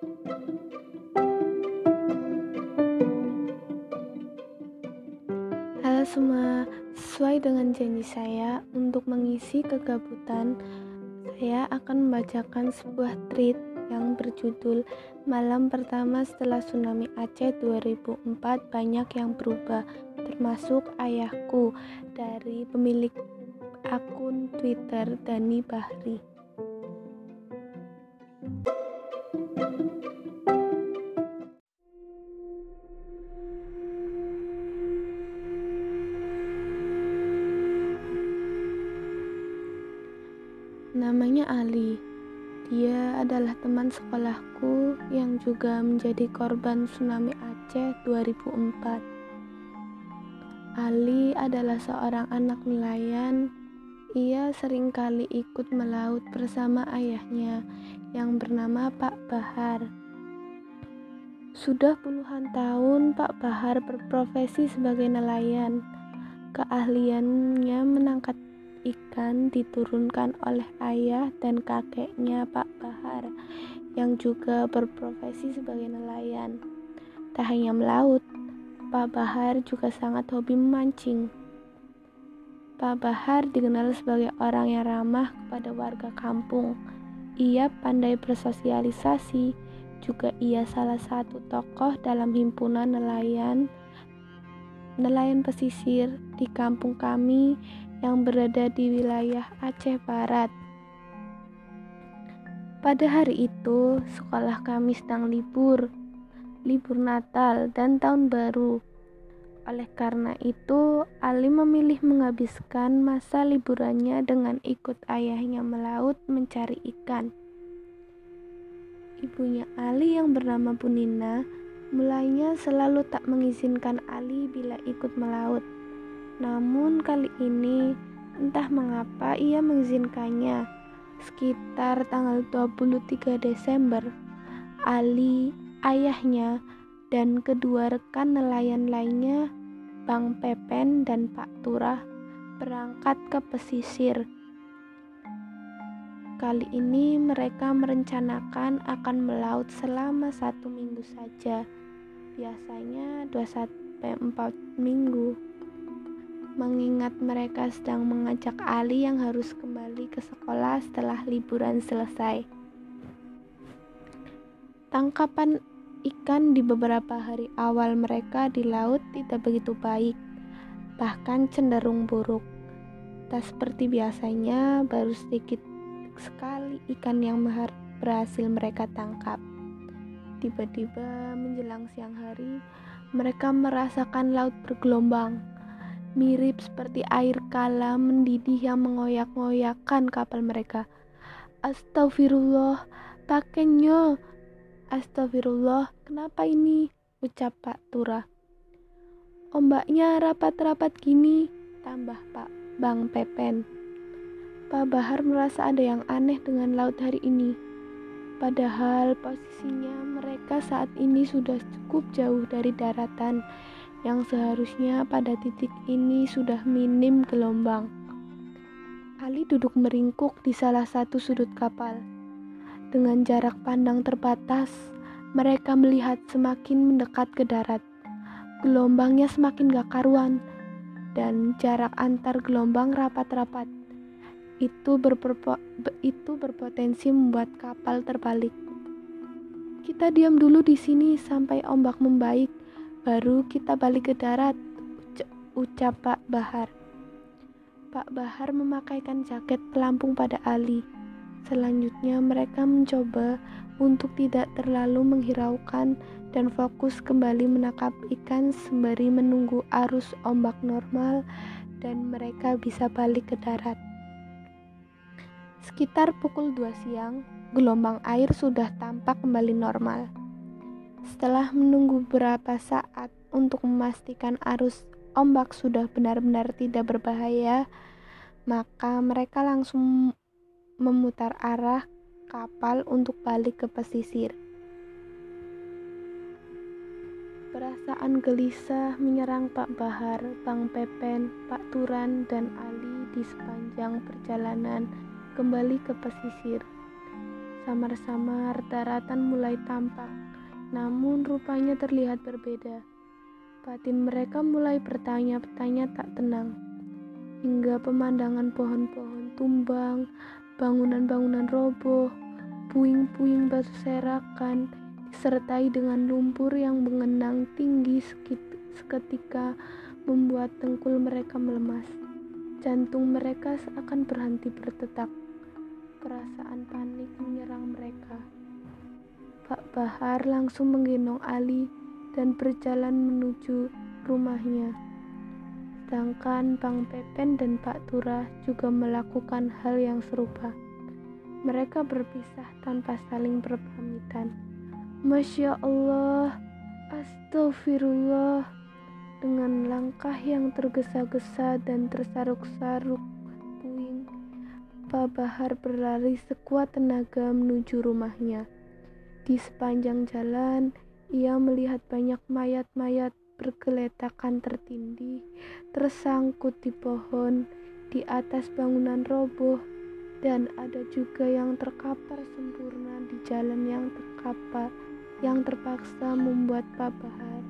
Halo semua, sesuai dengan janji saya untuk mengisi kegabutan, saya akan membacakan sebuah tweet yang berjudul Malam Pertama Setelah Tsunami Aceh 2004 Banyak Yang Berubah, termasuk ayahku dari pemilik akun Twitter Dani Bahri. Sekolahku yang juga menjadi korban tsunami Aceh 2004. Ali adalah seorang anak nelayan. Ia sering kali ikut melaut bersama ayahnya yang bernama Pak Bahar. Sudah puluhan tahun Pak Bahar berprofesi sebagai nelayan. Keahliannya menangkap ikan diturunkan oleh ayah dan kakeknya Pak Bahar yang juga berprofesi sebagai nelayan. Tak hanya melaut, Pak Bahar juga sangat hobi memancing. Pak Bahar dikenal sebagai orang yang ramah kepada warga kampung. Ia pandai bersosialisasi, juga ia salah satu tokoh dalam himpunan nelayan nelayan pesisir di kampung kami yang berada di wilayah Aceh Barat. Pada hari itu, sekolah kami sedang libur, libur Natal dan Tahun Baru. Oleh karena itu, Ali memilih menghabiskan masa liburannya dengan ikut ayahnya melaut mencari ikan. Ibunya Ali yang bernama Bunina mulainya selalu tak mengizinkan Ali bila ikut melaut. Namun kali ini entah mengapa ia mengizinkannya. Sekitar tanggal 23 Desember, Ali, ayahnya, dan kedua rekan nelayan lainnya, Bang Pepen dan Pak Turah, berangkat ke pesisir. Kali ini mereka merencanakan akan melaut selama satu minggu saja. Biasanya 2 sampai 4 minggu mengingat mereka sedang mengajak Ali yang harus kembali ke sekolah setelah liburan selesai. Tangkapan ikan di beberapa hari awal mereka di laut tidak begitu baik, bahkan cenderung buruk. Tak seperti biasanya, baru sedikit sekali ikan yang berhasil mereka tangkap. Tiba-tiba menjelang siang hari, mereka merasakan laut bergelombang mirip seperti air kala mendidih yang mengoyak-ngoyakkan kapal mereka. Astagfirullah, pakainya. Astagfirullah, kenapa ini? Ucap Pak Tura. Ombaknya rapat-rapat gini, tambah Pak Bang Pepen. Pak Bahar merasa ada yang aneh dengan laut hari ini. Padahal posisinya mereka saat ini sudah cukup jauh dari daratan yang seharusnya pada titik ini sudah minim gelombang. Ali duduk meringkuk di salah satu sudut kapal. Dengan jarak pandang terbatas, mereka melihat semakin mendekat ke darat. Gelombangnya semakin gak karuan, dan jarak antar gelombang rapat-rapat. Itu, itu berpotensi membuat kapal terbalik. Kita diam dulu di sini sampai ombak membaik, Baru kita balik ke darat, ucap Pak Bahar. Pak Bahar memakaikan jaket pelampung pada Ali. Selanjutnya mereka mencoba untuk tidak terlalu menghiraukan dan fokus kembali menangkap ikan sembari menunggu arus ombak normal dan mereka bisa balik ke darat. Sekitar pukul 2 siang, gelombang air sudah tampak kembali normal. Setelah menunggu beberapa saat untuk memastikan arus ombak sudah benar-benar tidak berbahaya, maka mereka langsung memutar arah kapal untuk balik ke pesisir. Perasaan gelisah menyerang Pak Bahar, Bang Pepen, Pak Turan, dan Ali di sepanjang perjalanan kembali ke pesisir. Samar-samar daratan mulai tampak, namun rupanya terlihat berbeda. Batin mereka mulai bertanya-tanya tak tenang, hingga pemandangan pohon-pohon tumbang, bangunan-bangunan roboh, puing-puing batu serakan, disertai dengan lumpur yang mengenang tinggi seketika membuat tengkul mereka melemas. Jantung mereka seakan berhenti berdetak. Perasaan panik menyerang mereka. Pak Bahar langsung menggendong Ali dan berjalan menuju rumahnya. Sedangkan Bang Pepen dan Pak Turah juga melakukan hal yang serupa. Mereka berpisah tanpa saling berpamitan. Masya Allah, astagfirullah. Dengan langkah yang tergesa-gesa dan tersaruk-saruk puing, Pak Bahar berlari sekuat tenaga menuju rumahnya. Di sepanjang jalan, ia melihat banyak mayat-mayat bergeletakan tertindih, tersangkut di pohon, di atas bangunan roboh, dan ada juga yang terkapar sempurna di jalan yang terkapar, yang terpaksa membuat Pak Bahar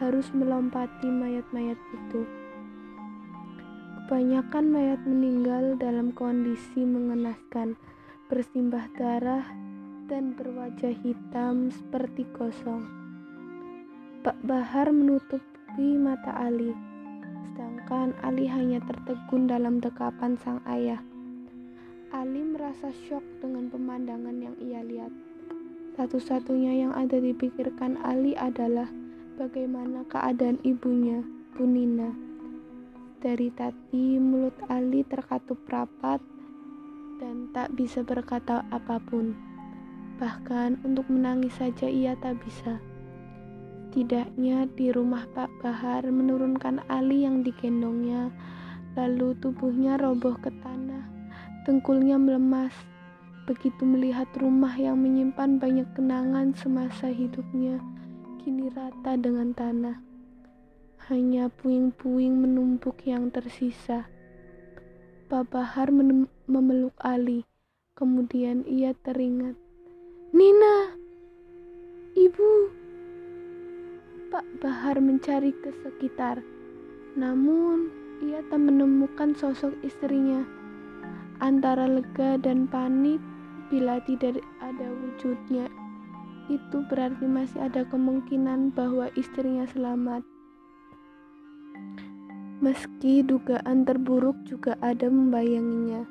harus melompati mayat-mayat itu. Kebanyakan mayat meninggal dalam kondisi mengenaskan, bersimbah darah, dan berwajah hitam seperti kosong. Pak Bahar menutupi mata Ali, sedangkan Ali hanya tertegun dalam dekapan sang ayah. Ali merasa syok dengan pemandangan yang ia lihat. Satu-satunya yang ada di pikirkan Ali adalah bagaimana keadaan ibunya, Bu Nina. Dari tadi mulut Ali terkatup rapat dan tak bisa berkata apa pun. Bahkan untuk menangis saja ia tak bisa. Tidaknya di rumah Pak Bahar menurunkan Ali yang digendongnya, lalu tubuhnya roboh ke tanah, tengkulnya melemas. Begitu melihat rumah yang menyimpan banyak kenangan semasa hidupnya, kini rata dengan tanah. Hanya puing-puing menumpuk yang tersisa. Pak Bahar memeluk Ali. Kemudian ia teringat. Nina! Ibu! Pak Bahar mencari ke sekitar. Namun, ia tak menemukan sosok istrinya. Antara lega dan panik, bila tidak ada wujudnya, itu berarti masih ada kemungkinan bahwa istrinya selamat. Meski dugaan terburuk juga ada membayanginya.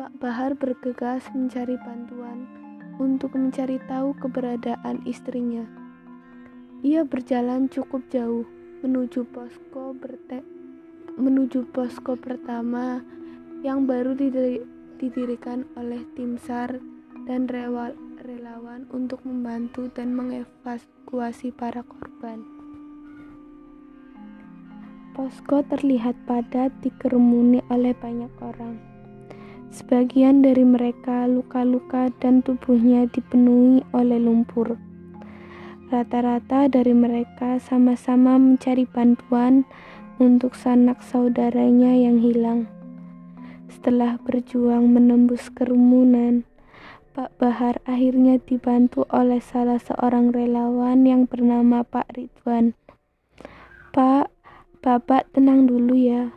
Pak Bahar bergegas mencari bantuan untuk mencari tahu keberadaan istrinya. Ia berjalan cukup jauh menuju posko berte menuju posko pertama yang baru didirikan oleh tim SAR dan relawan untuk membantu dan mengevakuasi para korban. Posko terlihat padat dikerumuni oleh banyak orang. Sebagian dari mereka luka-luka dan tubuhnya dipenuhi oleh lumpur. Rata-rata dari mereka sama-sama mencari bantuan untuk sanak saudaranya yang hilang. Setelah berjuang menembus kerumunan, Pak Bahar akhirnya dibantu oleh salah seorang relawan yang bernama Pak Ridwan. Pak, Bapak tenang dulu ya.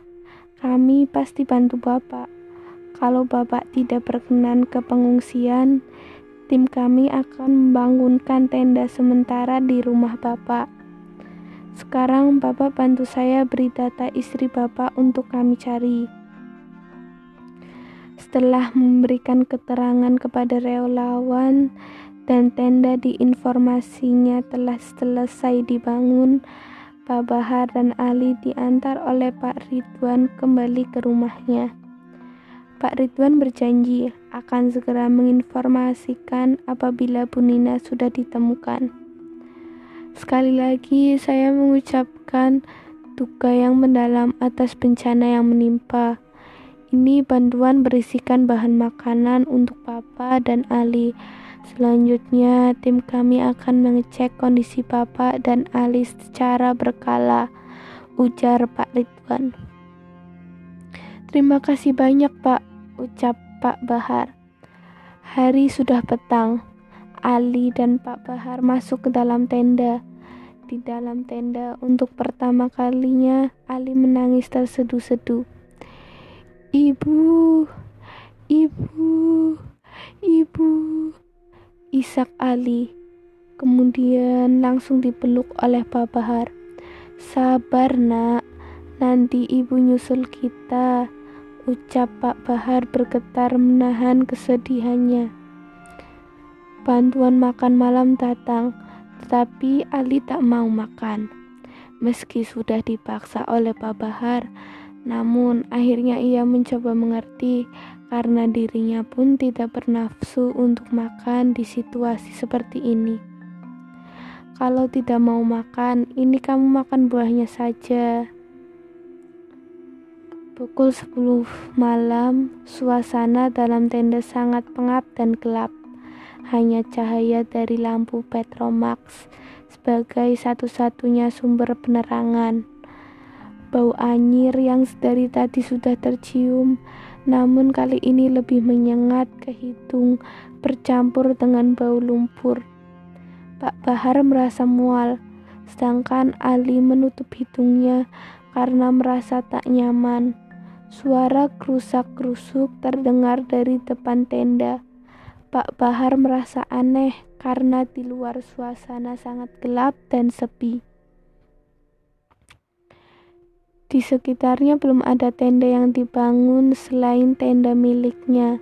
Kami pasti bantu Bapak. Kalau Bapak tidak berkenan ke pengungsian, tim kami akan membangunkan tenda sementara di rumah Bapak. Sekarang Bapak bantu saya beri data istri Bapak untuk kami cari. Setelah memberikan keterangan kepada relawan dan tenda di informasinya telah selesai dibangun, Pak Bahar dan Ali diantar oleh Pak Ridwan kembali ke rumahnya. Pak Ridwan berjanji akan segera menginformasikan apabila Bu Nina sudah ditemukan. Sekali lagi saya mengucapkan duka yang mendalam atas bencana yang menimpa. Ini bantuan berisikan bahan makanan untuk Papa dan Ali Selanjutnya, tim kami akan mengecek kondisi Bapak dan Ali secara berkala, ujar Pak Ridwan. Terima kasih banyak, Pak, ucap Pak Bahar. Hari sudah petang. Ali dan Pak Bahar masuk ke dalam tenda. Di dalam tenda untuk pertama kalinya Ali menangis terseduh-seduh. Ibu, ibu, ibu, isak Ali. Kemudian langsung dipeluk oleh Pak Bahar. Sabar nak, nanti ibu nyusul kita, ucap Pak Bahar bergetar menahan kesedihannya. Bantuan makan malam datang, tetapi Ali tak mau makan. Meski sudah dipaksa oleh Pak Bahar, namun akhirnya ia mencoba mengerti karena dirinya pun tidak bernafsu untuk makan di situasi seperti ini. Kalau tidak mau makan, ini kamu makan buahnya saja. Pukul 10 malam, suasana dalam tenda sangat pengap dan gelap hanya cahaya dari lampu Petromax sebagai satu-satunya sumber penerangan. Bau anyir yang dari tadi sudah tercium, namun kali ini lebih menyengat ke hidung bercampur dengan bau lumpur. Pak Bahar merasa mual, sedangkan Ali menutup hidungnya karena merasa tak nyaman. Suara kerusak-kerusuk terdengar dari depan tenda. Pak Bahar merasa aneh karena di luar suasana sangat gelap dan sepi. Di sekitarnya belum ada tenda yang dibangun selain tenda miliknya.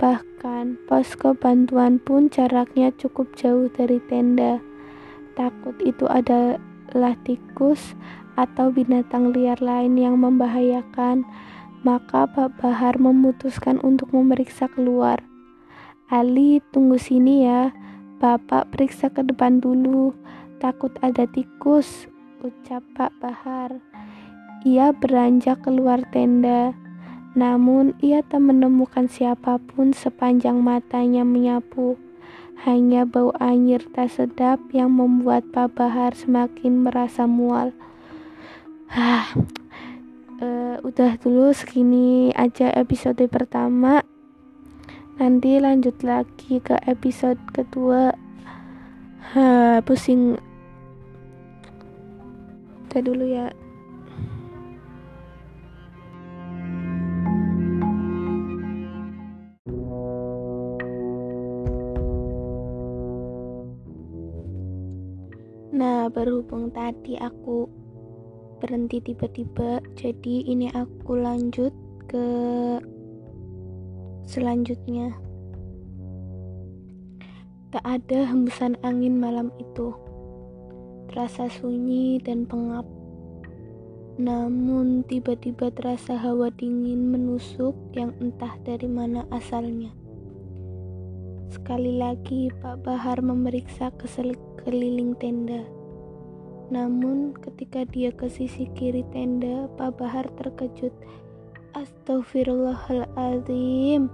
Bahkan posko bantuan pun jaraknya cukup jauh dari tenda. Takut itu adalah tikus atau binatang liar lain yang membahayakan, maka Pak Bahar memutuskan untuk memeriksa keluar. Ali, tunggu sini ya. Bapak periksa ke depan dulu. Takut ada tikus, ucap Pak Bahar. Ia beranjak keluar tenda. Namun ia tak menemukan siapa pun sepanjang matanya menyapu. Hanya bau anyir tak sedap yang membuat Pak Bahar semakin merasa mual. Hah, uh, udah dulu segini aja episode pertama. Nanti lanjut lagi ke episode kedua. Ha pusing. Udah dulu ya. Nah, berhubung tadi aku berhenti tiba-tiba, jadi ini aku lanjut ke Selanjutnya, tak ada hembusan angin malam itu. Terasa sunyi dan pengap. Namun tiba-tiba terasa hawa dingin menusuk yang entah dari mana asalnya. Sekali lagi Pak Bahar memeriksa ke sekeliling tenda. Namun ketika dia ke sisi kiri tenda, Pak Bahar terkejut Astagfirullahaladzim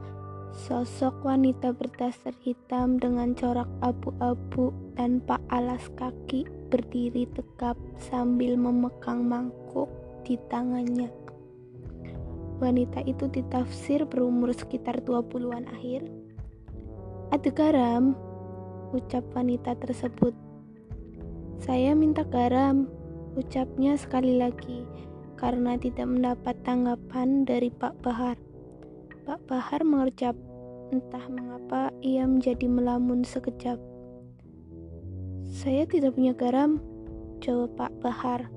Sosok wanita berdasar hitam dengan corak abu-abu tanpa alas kaki berdiri tegap sambil memegang mangkuk di tangannya. Wanita itu ditafsir berumur sekitar 20-an akhir. Ada garam, ucap wanita tersebut. Saya minta garam, ucapnya sekali lagi karena tidak mendapat tanggapan dari Pak Bahar. Pak Bahar mengerjap, entah mengapa ia menjadi melamun sekejap. Saya tidak punya garam, jawab Pak Bahar.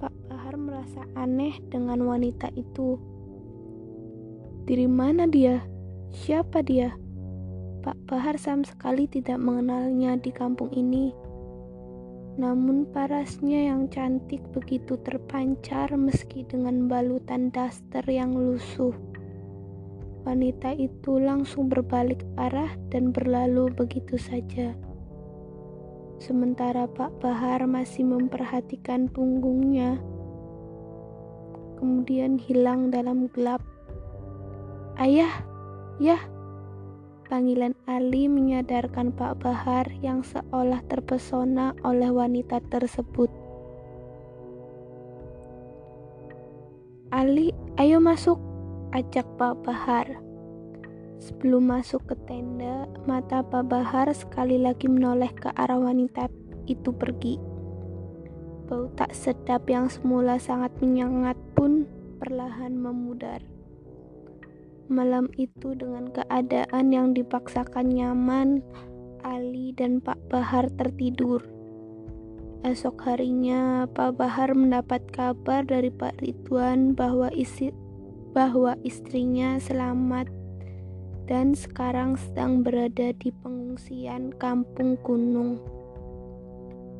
Pak Bahar merasa aneh dengan wanita itu. Dari mana dia? Siapa dia? Pak Bahar sama sekali tidak mengenalnya di kampung ini. Namun parasnya yang cantik begitu terpancar meski dengan balutan daster yang lusuh. Wanita itu langsung berbalik arah dan berlalu begitu saja. Sementara Pak Bahar masih memperhatikan punggungnya, kemudian hilang dalam gelap. Ayah, ya, Panggilan Ali menyadarkan Pak Bahar yang seolah terpesona oleh wanita tersebut. Ali, ayo masuk, ajak Pak Bahar. Sebelum masuk ke tenda, mata Pak Bahar sekali lagi menoleh ke arah wanita itu pergi. Bau tak sedap yang semula sangat menyengat pun perlahan memudar. Malam itu dengan keadaan yang dipaksakan nyaman, Ali dan Pak Bahar tertidur. Esok harinya, Pak Bahar mendapat kabar dari Pak Ridwan bahwa isi bahwa istrinya selamat dan sekarang sedang berada di pengungsian kampung gunung.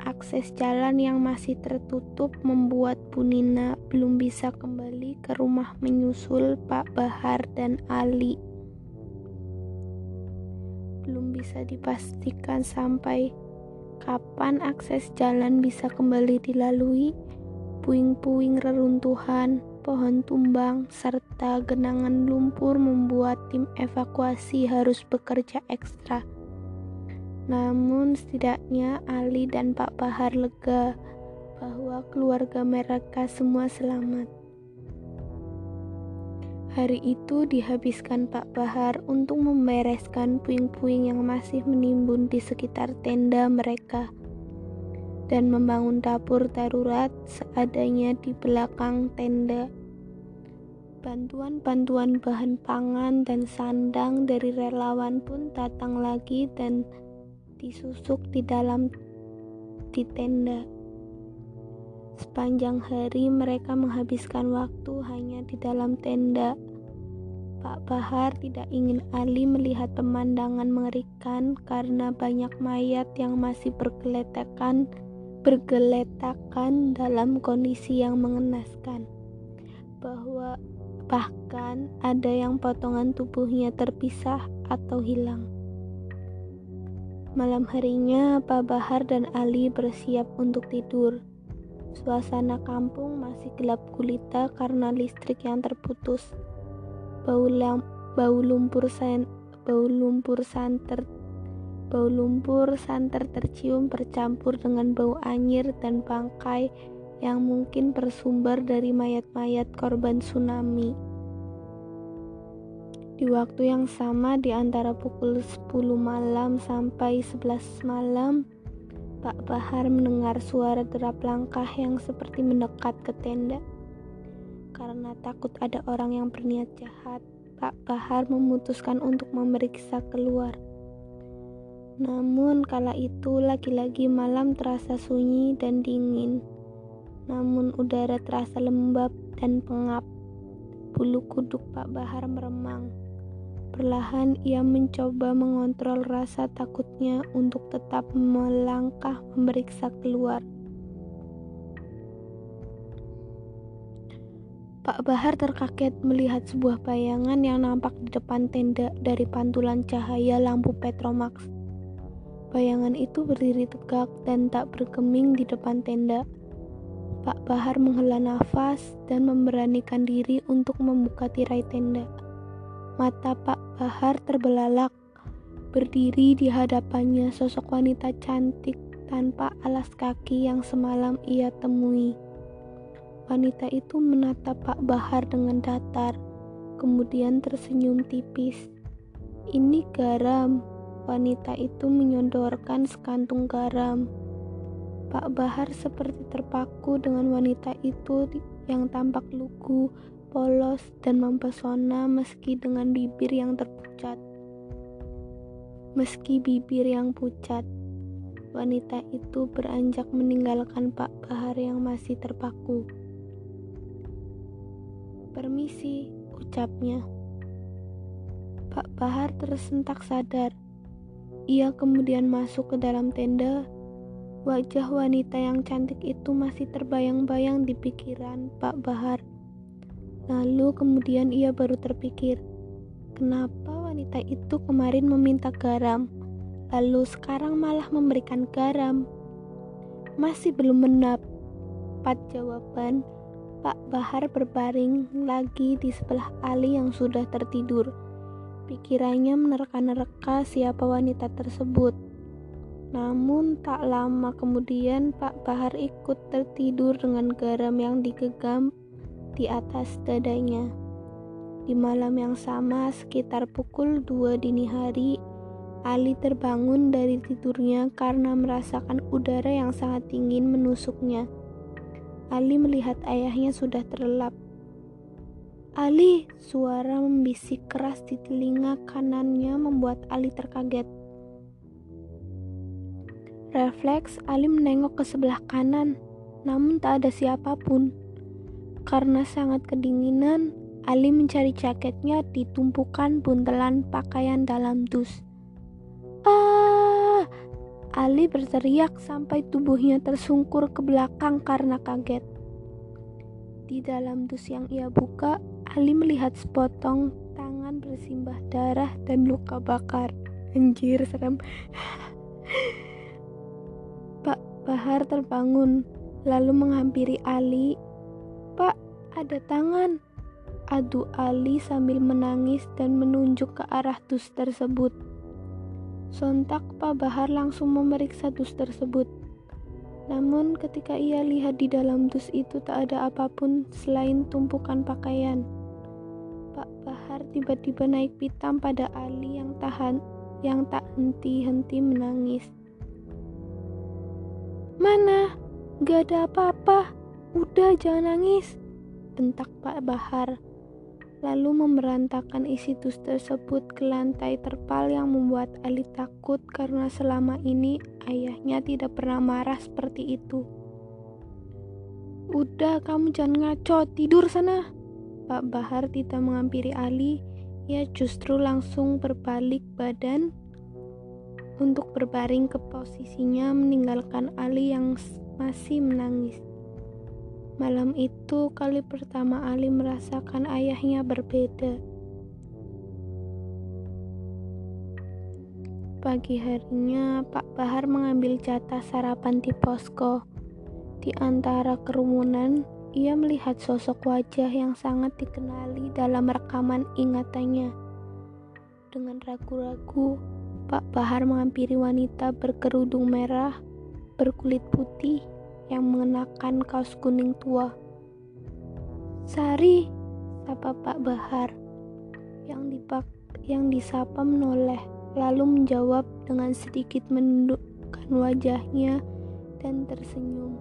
Akses jalan yang masih tertutup membuat Bu Nina belum bisa kembali ke rumah menyusul Pak Bahar dan Ali. Belum bisa dipastikan sampai kapan akses jalan bisa kembali dilalui. Puing-puing reruntuhan pohon tumbang, serta genangan lumpur membuat tim evakuasi harus bekerja ekstra. Namun setidaknya Ali dan Pak Bahar lega bahwa keluarga mereka semua selamat. Hari itu dihabiskan Pak Bahar untuk membereskan puing-puing yang masih menimbun di sekitar tenda mereka dan membangun dapur darurat seadanya di belakang tenda. Bantuan-bantuan bahan pangan dan sandang dari relawan pun datang lagi dan disusuk di dalam di tenda. Sepanjang hari mereka menghabiskan waktu hanya di dalam tenda. Pak Bahar tidak ingin Ali melihat pemandangan mengerikan karena banyak mayat yang masih bergeletakan bergeletakan dalam kondisi yang mengenaskan. Bahwa bahkan ada yang potongan tubuhnya terpisah atau hilang. Malam harinya, Pak Bahar dan Ali bersiap untuk tidur. Suasana kampung masih gelap gulita karena listrik yang terputus. Bau, lam, bau lumpur san, bau lumpur santer Bau lumpur santer tercium bercampur dengan bau anyir dan bangkai yang mungkin bersumber dari mayat-mayat korban tsunami. Di waktu yang sama di antara pukul 10 malam sampai 11 malam, Pak Bahar mendengar suara derap langkah yang seperti mendekat ke tenda. Karena takut ada orang yang berniat jahat, Pak Bahar memutuskan untuk memeriksa keluar. Namun kala itu lagi-lagi malam terasa sunyi dan dingin. Namun udara terasa lembab dan pengap. Bulu kuduk Pak Bahar meremang. Perlahan ia mencoba mengontrol rasa takutnya untuk tetap melangkah memeriksa keluar. Pak Bahar terkaget melihat sebuah bayangan yang nampak di depan tenda dari pantulan cahaya lampu Petromax. Bayangan itu berdiri tegak dan tak bergeming di depan tenda. Pak Bahar menghela nafas dan memberanikan diri untuk membuka tirai tenda. Mata Pak Bahar terbelalak. Berdiri di hadapannya sosok wanita cantik tanpa alas kaki yang semalam ia temui. Wanita itu menatap Pak Bahar dengan datar, kemudian tersenyum tipis. Ini garam, Wanita itu menyodorkan sekantung garam. Pak Bahar seperti terpaku dengan wanita itu yang tampak lugu, polos, dan mempesona meski dengan bibir yang terpucat. Meski bibir yang pucat, wanita itu beranjak meninggalkan Pak Bahar yang masih terpaku. Permisi, ucapnya. Pak Bahar tersentak sadar ia kemudian masuk ke dalam tenda. Wajah wanita yang cantik itu masih terbayang-bayang di pikiran Pak Bahar. Lalu kemudian ia baru terpikir, kenapa wanita itu kemarin meminta garam, lalu sekarang malah memberikan garam. Masih belum mendapat jawaban, Pak Bahar berbaring lagi di sebelah Ali yang sudah tertidur. Pikirannya menerka-nerka siapa wanita tersebut. Namun tak lama kemudian Pak Bahar ikut tertidur dengan garam yang digegam di atas dadanya. Di malam yang sama, sekitar pukul 2 dini hari, Ali terbangun dari tidurnya karena merasakan udara yang sangat dingin menusuknya. Ali melihat ayahnya sudah terlelap. Ali, suara membisik keras di telinga kanannya membuat Ali terkaget. Refleks, Ali menengok ke sebelah kanan, namun tak ada siapa pun. Karena sangat kedinginan, Ali mencari jaketnya di tumpukan buntelan pakaian dalam dus. Ah! Ali berteriak sampai tubuhnya tersungkur ke belakang karena kaget. Di dalam dus yang ia buka, Ali melihat sepotong tangan bersimbah darah dan luka bakar. Anjir, serem. Pak Bahar terbangun, lalu menghampiri Ali. Ada tangan adu Ali sambil menangis dan menunjuk ke arah dus tersebut. Sontak Pak Bahar langsung memeriksa dus tersebut. Namun ketika ia lihat di dalam dus itu tak ada apa pun selain tumpukan pakaian. Pak Bahar tiba-tiba naik pitam pada Ali yang tahan yang tak henti-henti menangis. Mana? Gak ada apa-apa. Udah jangan nangis. Bentak Pak Bahar lalu memberantakan isi dus tersebut ke lantai terpal yang membuat Ali takut karena selama ini ayahnya tidak pernah marah seperti itu. Udah, kamu jangan ngaco, tidur sana. Pak Bahar tidak menghampiri Ali, ia justru langsung berbalik badan untuk berbaring ke posisinya meninggalkan Ali yang masih menangis. Malam itu kali pertama Ali merasakan ayahnya berbeda. Pagi harinya, Pak Bahar mengambil jatah sarapan di posko. Di antara kerumunan, ia melihat sosok wajah yang sangat dikenali dalam rekaman ingatannya. Dengan ragu-ragu, Pak Bahar menghampiri wanita berkerudung merah, berkulit putih, yang mengenakan kaos kuning tua. Sari, sapa Pak Bahar, yang dipak yang disapa menoleh, lalu menjawab dengan sedikit menundukkan wajahnya dan tersenyum.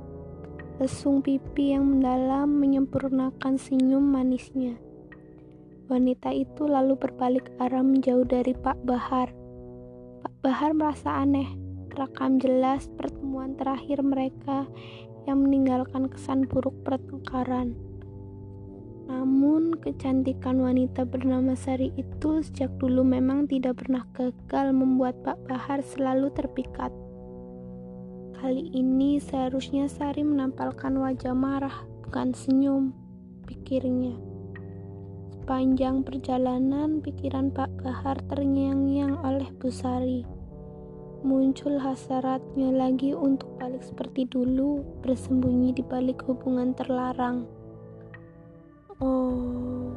Lesung pipi yang mendalam menyempurnakan senyum manisnya. Wanita itu lalu berbalik arah menjauh dari Pak Bahar. Pak Bahar merasa aneh terekam jelas pertemuan terakhir mereka yang meninggalkan kesan buruk pertengkaran. Namun, kecantikan wanita bernama Sari itu sejak dulu memang tidak pernah gagal membuat Pak Bahar selalu terpikat. Kali ini seharusnya Sari menampalkan wajah marah, bukan senyum, pikirnya. Sepanjang perjalanan, pikiran Pak Bahar terngiang-ngiang oleh Bu Sari muncul hasratnya lagi untuk balik seperti dulu, bersembunyi di balik hubungan terlarang. Oh,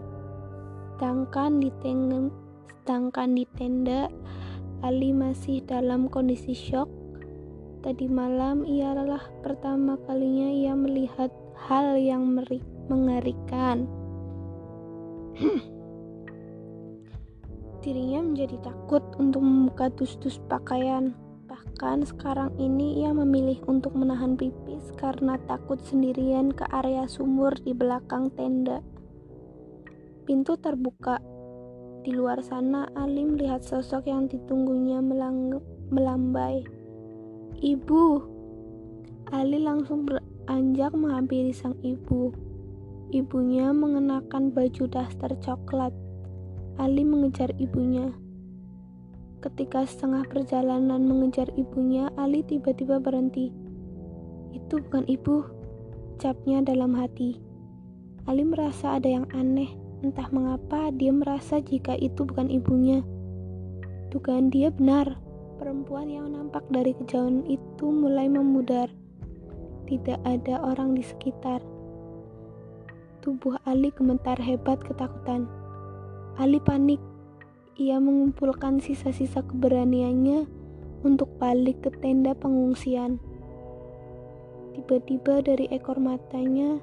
sedangkan di tenda, sedangkan di tenda, Ali masih dalam kondisi shock. Tadi malam ialah pertama kalinya ia melihat hal yang mengerikan. Dirinya menjadi takut untuk membuka dus-dus pakaian. Bahkan sekarang ini ia memilih untuk menahan pipis karena takut sendirian ke area sumur di belakang tenda. Pintu terbuka. Di luar sana, Ali melihat sosok yang ditunggunya melang melambai. Ibu! Ali langsung beranjak menghampiri sang ibu. Ibunya mengenakan baju daster coklat Ali mengejar ibunya. Ketika setengah perjalanan mengejar ibunya, Ali tiba-tiba berhenti. Itu bukan ibu, capnya dalam hati. Ali merasa ada yang aneh, entah mengapa dia merasa jika itu bukan ibunya. Dugaan dia benar, perempuan yang nampak dari kejauhan itu mulai memudar. Tidak ada orang di sekitar. Tubuh Ali gemetar hebat ketakutan. Ali panik. Ia mengumpulkan sisa-sisa keberaniannya untuk balik ke tenda pengungsian. Tiba-tiba dari ekor matanya,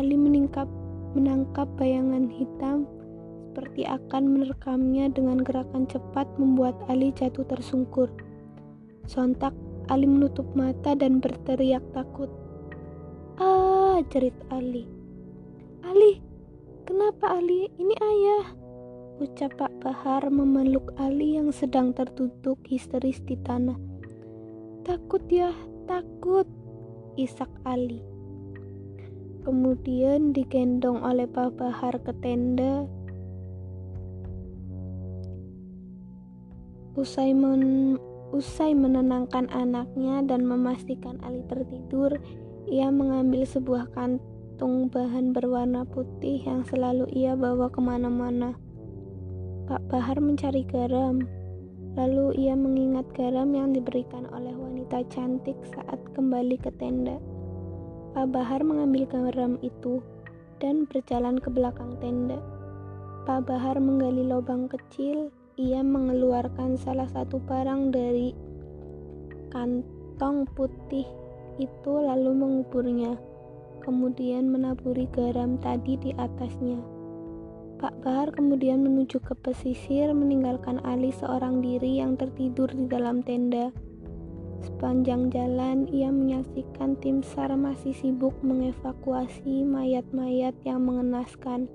Ali meningkap, menangkap bayangan hitam seperti akan menerekamnya dengan gerakan cepat membuat Ali jatuh tersungkur. Sontak, Ali menutup mata dan berteriak takut. Ah, jerit Ali. Ali, kenapa Ali? Ini ayah. Ucap Pak Bahar memeluk Ali yang sedang tertutup histeris di tanah. Takut ya, takut, isak Ali. Kemudian digendong oleh Pak Bahar ke tenda. Usai men Usai menenangkan anaknya dan memastikan Ali tertidur, ia mengambil sebuah kantung bahan berwarna putih yang selalu ia bawa ke mana-mana. Pak Bahar mencari garam, lalu ia mengingat garam yang diberikan oleh wanita cantik saat kembali ke tenda. Pak Bahar mengambil garam itu dan berjalan ke belakang tenda. Pak Bahar menggali lubang kecil ia mengeluarkan salah satu barang dari kantong putih itu lalu menguburnya, kemudian menaburi garam tadi di atasnya. Pak Bahar kemudian menuju ke pesisir meninggalkan Ali seorang diri yang tertidur di dalam tenda. Sepanjang jalan, ia menyaksikan tim SAR masih sibuk mengevakuasi mayat-mayat yang mengenaskan.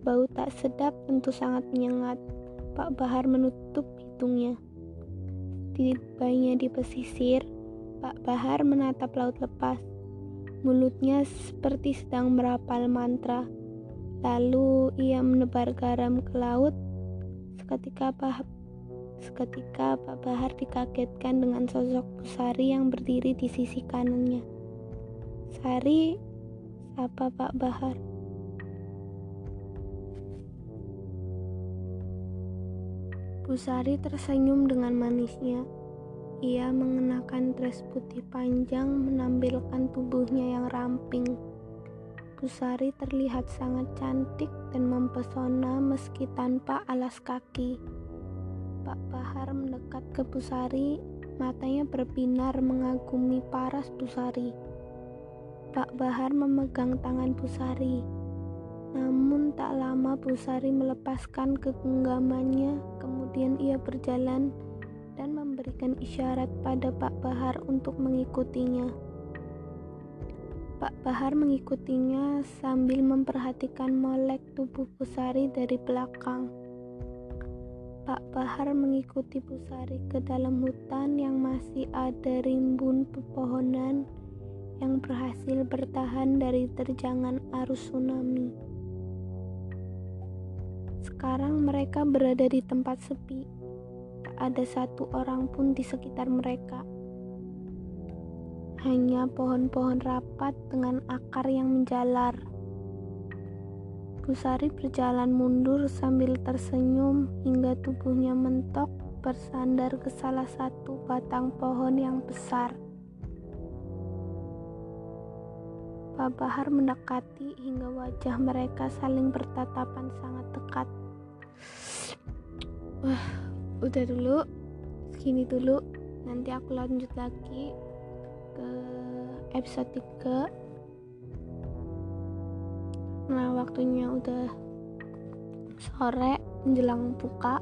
Bau tak sedap tentu sangat menyengat. Pak Bahar menutup hidungnya. Tibanya di pesisir, Pak Bahar menatap laut lepas. Mulutnya seperti sedang merapal mantra. Lalu ia menebar garam ke laut. Seketika Pak Seketika Pak Bahar dikagetkan dengan sosok Sari yang berdiri di sisi kanannya. Sari, sapa Pak Bahar. Pusari tersenyum dengan manisnya. Ia mengenakan dress putih panjang menampilkan tubuhnya yang ramping. Pusari terlihat sangat cantik dan mempesona meski tanpa alas kaki. Pak Bahar mendekat ke Pusari, matanya berbinar mengagumi paras Pusari. Pak Bahar memegang tangan Pusari. Namun tak lama Busari melepaskan kegenggamannya, kemudian ia berjalan dan memberikan isyarat pada Pak Bahar untuk mengikutinya. Pak Bahar mengikutinya sambil memperhatikan molek tubuh Busari dari belakang. Pak Bahar mengikuti Busari ke dalam hutan yang masih ada rimbun pepohonan yang berhasil bertahan dari terjangan arus tsunami. Sekarang mereka berada di tempat sepi. Tak ada satu orang pun di sekitar mereka. Hanya pohon-pohon rapat dengan akar yang menjalar. Busari berjalan mundur sambil tersenyum hingga tubuhnya mentok bersandar ke salah satu batang pohon yang besar. Pak Bahar mendekati hingga wajah mereka saling bertatapan sangat dekat. Wah, udah dulu, segini dulu. Nanti aku lanjut lagi ke episode 3. Nah, waktunya udah sore menjelang buka.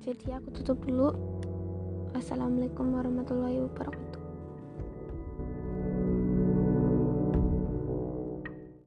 Jadi aku tutup dulu. Assalamualaikum warahmatullahi wabarakatuh.